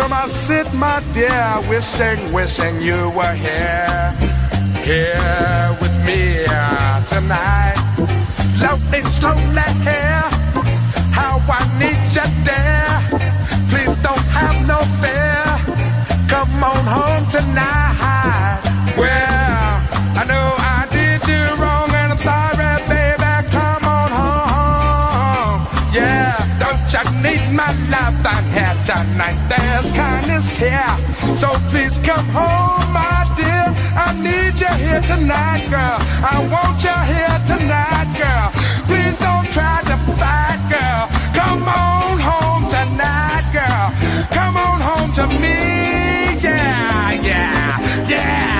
Room I sit, my dear, wishing, wishing you were here, here with me uh, tonight. Floating slowly here, how I need you there. Please don't have no fear. Come on home tonight. Tonight. There's kindness here. So please come home, my dear. I need you here tonight, girl. I want you here tonight, girl. Please don't try to fight, girl. Come on home tonight, girl. Come on home to me. Yeah, yeah, yeah.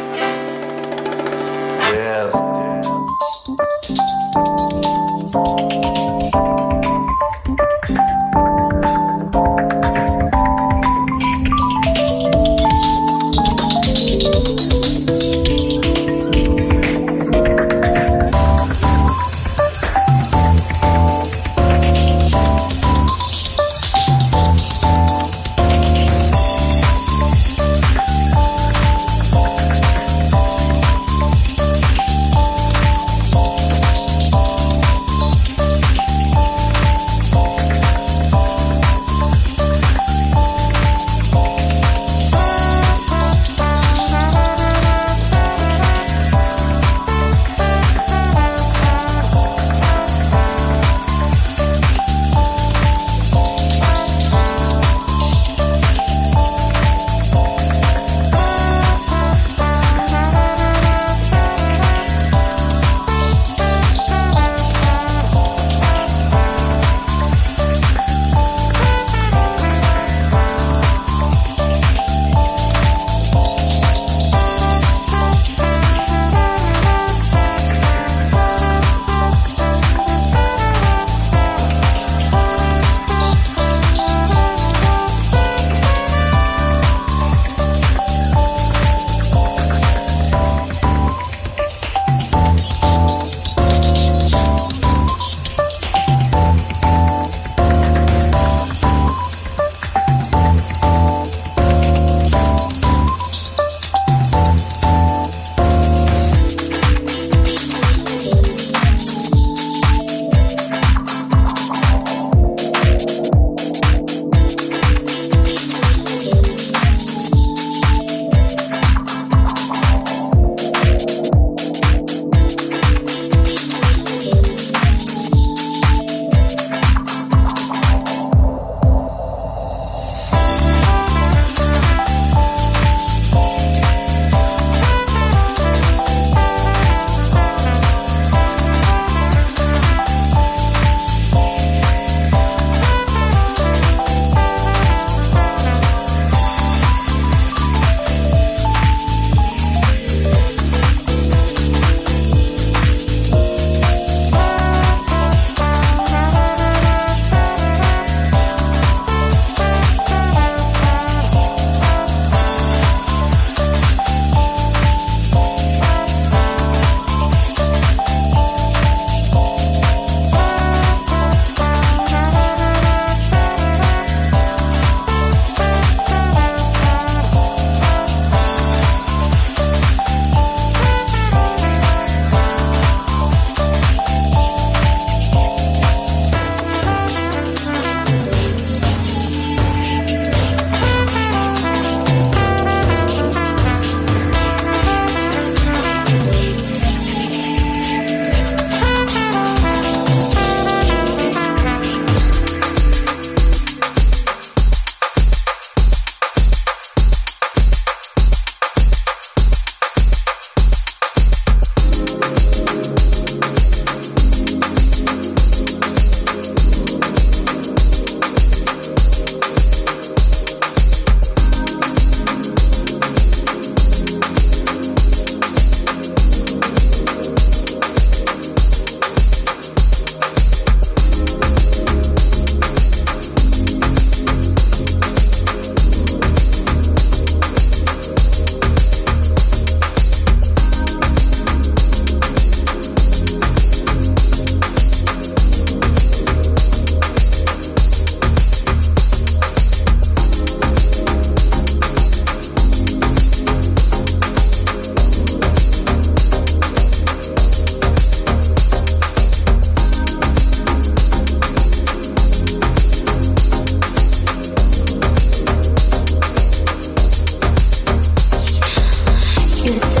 You.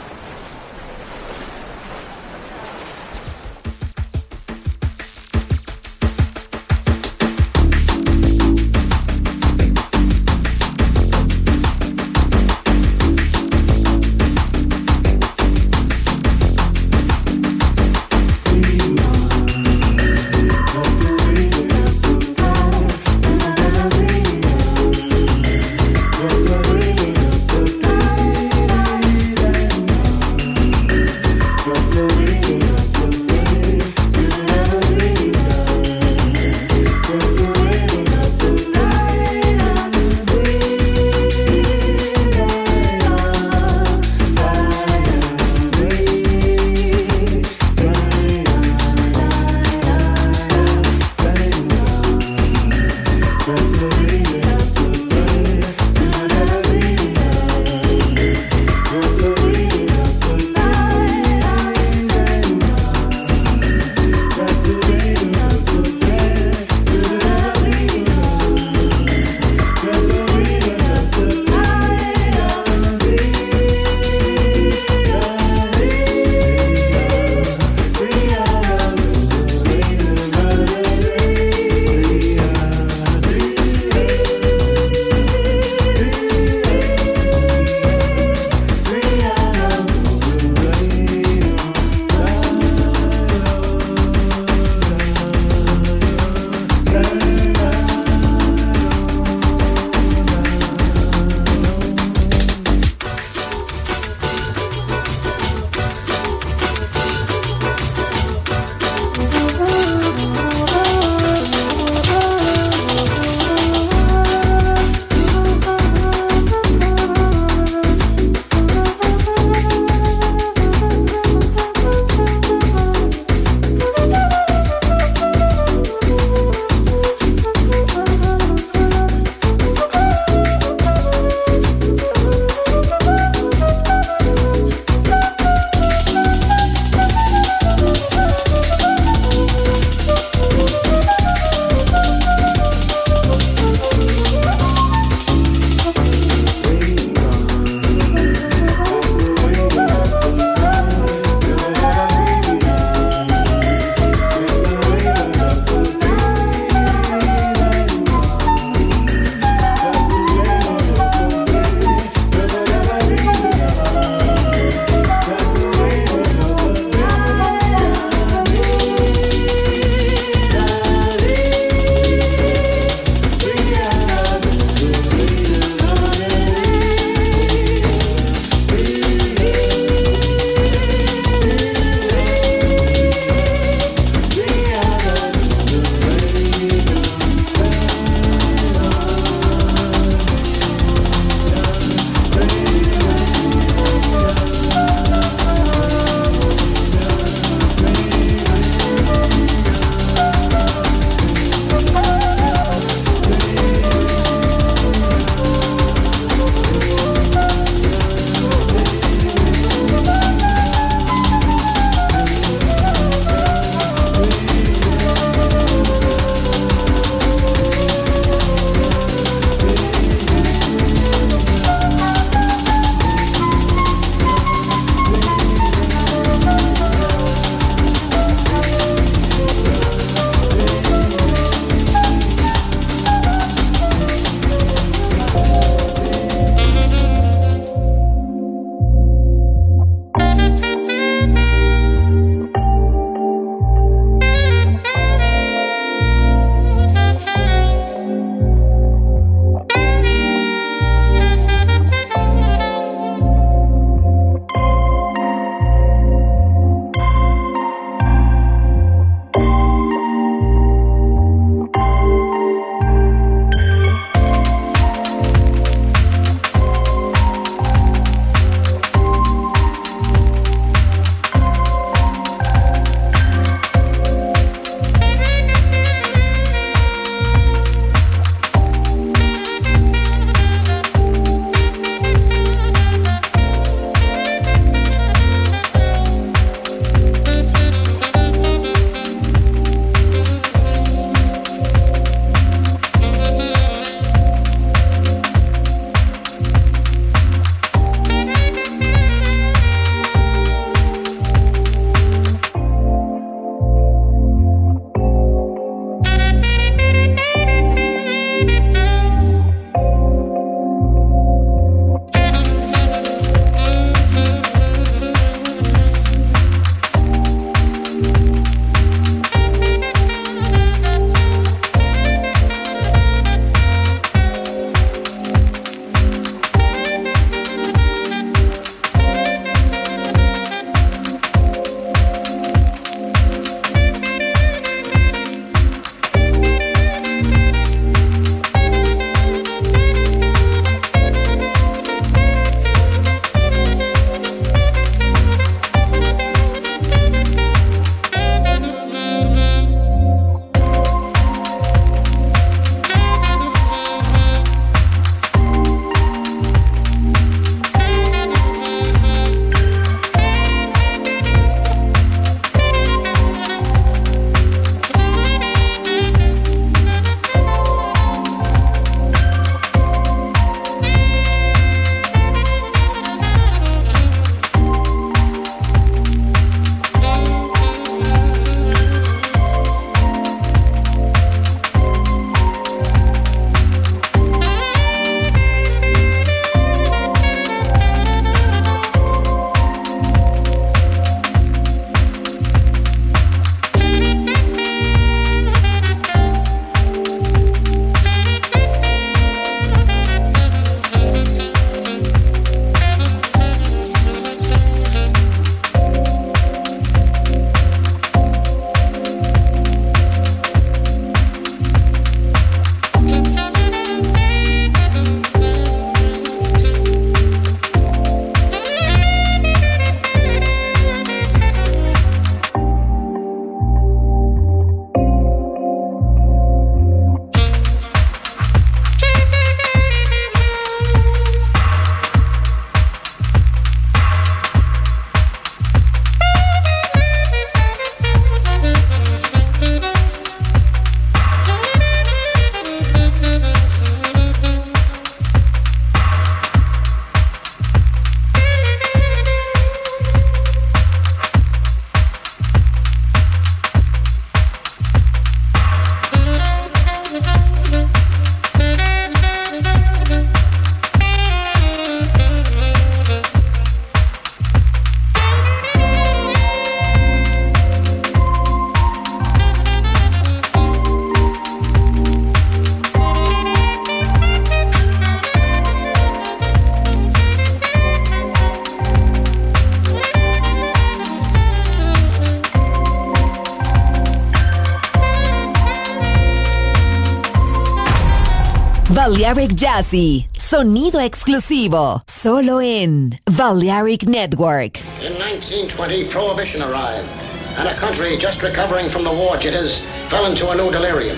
Balearic Jazzy, sonido exclusivo, solo en Balearic Network. In 1920, Prohibition arrived, and a country just recovering from the war jitters fell into a new delirium.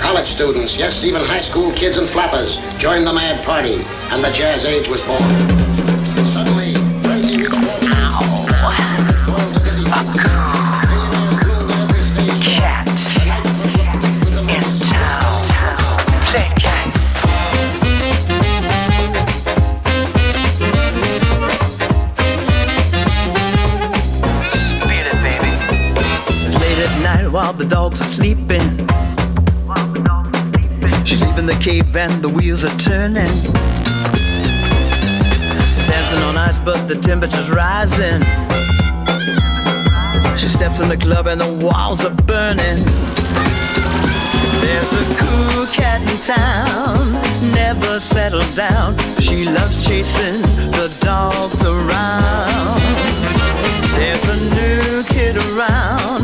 College students, yes, even high school kids and flappers, joined the mad party, and the jazz age was born. The dogs are sleeping. She's leaving the cave and the wheels are turning. Dancing on ice, but the temperature's rising. She steps in the club and the walls are burning. There's a cool cat in town, never settled down. She loves chasing the dogs around. There's a new kid around,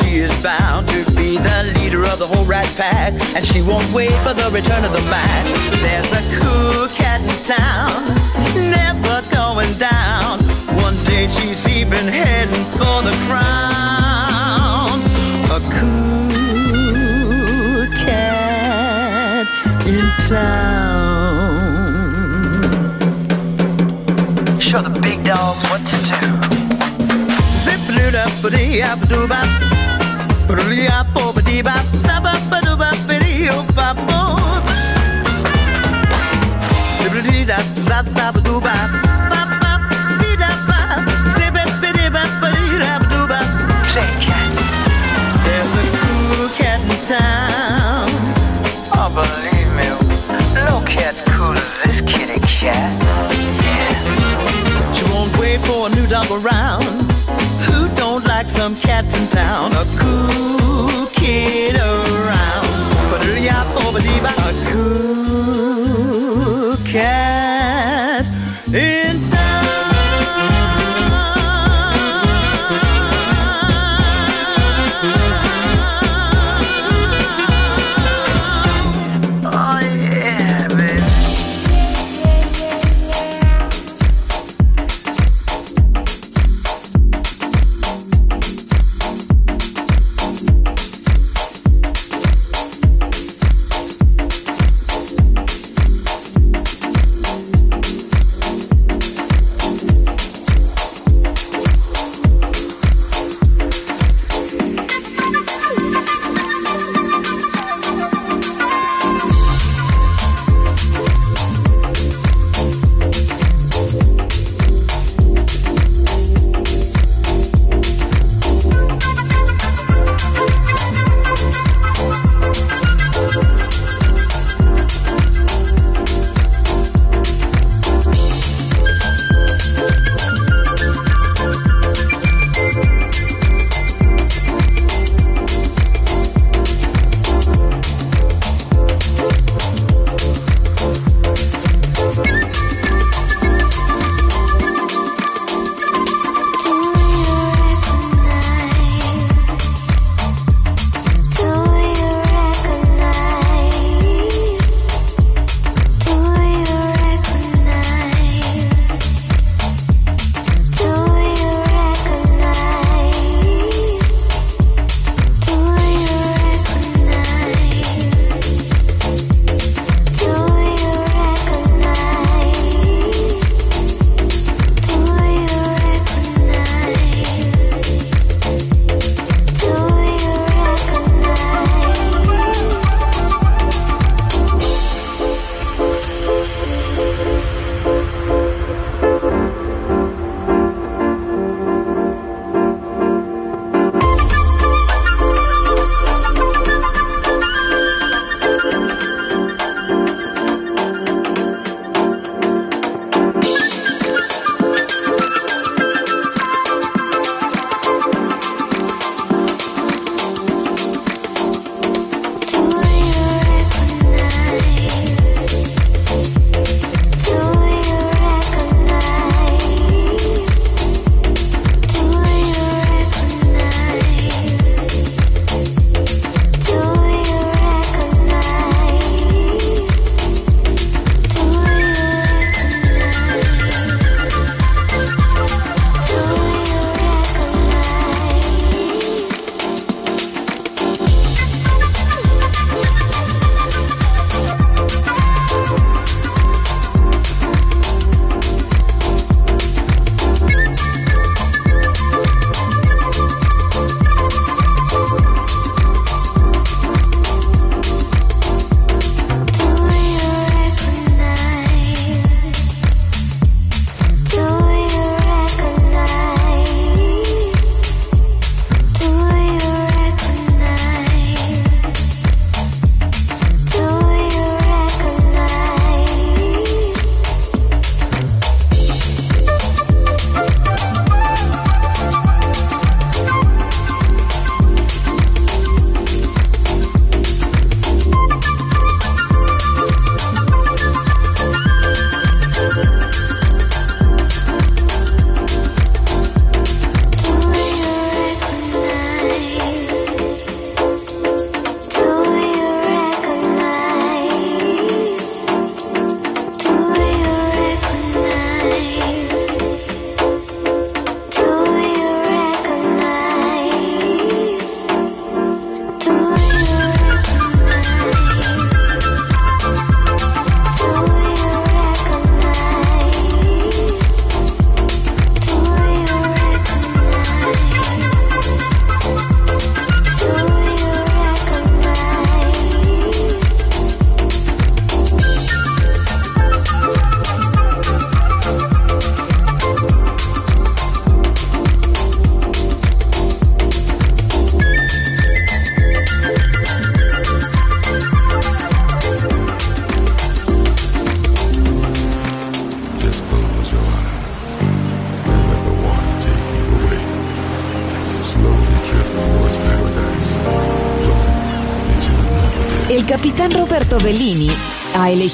is bound to be the leader of the whole rat pack, and she won't wait for the return of the Mac. There's a cool cat in town, never going down. One day she's even heading for the crown. A cool cat in town. Show the big dogs what to do. Play. There's a cool cat in town. Oh, believe me, no cat's cool as this kitty cat.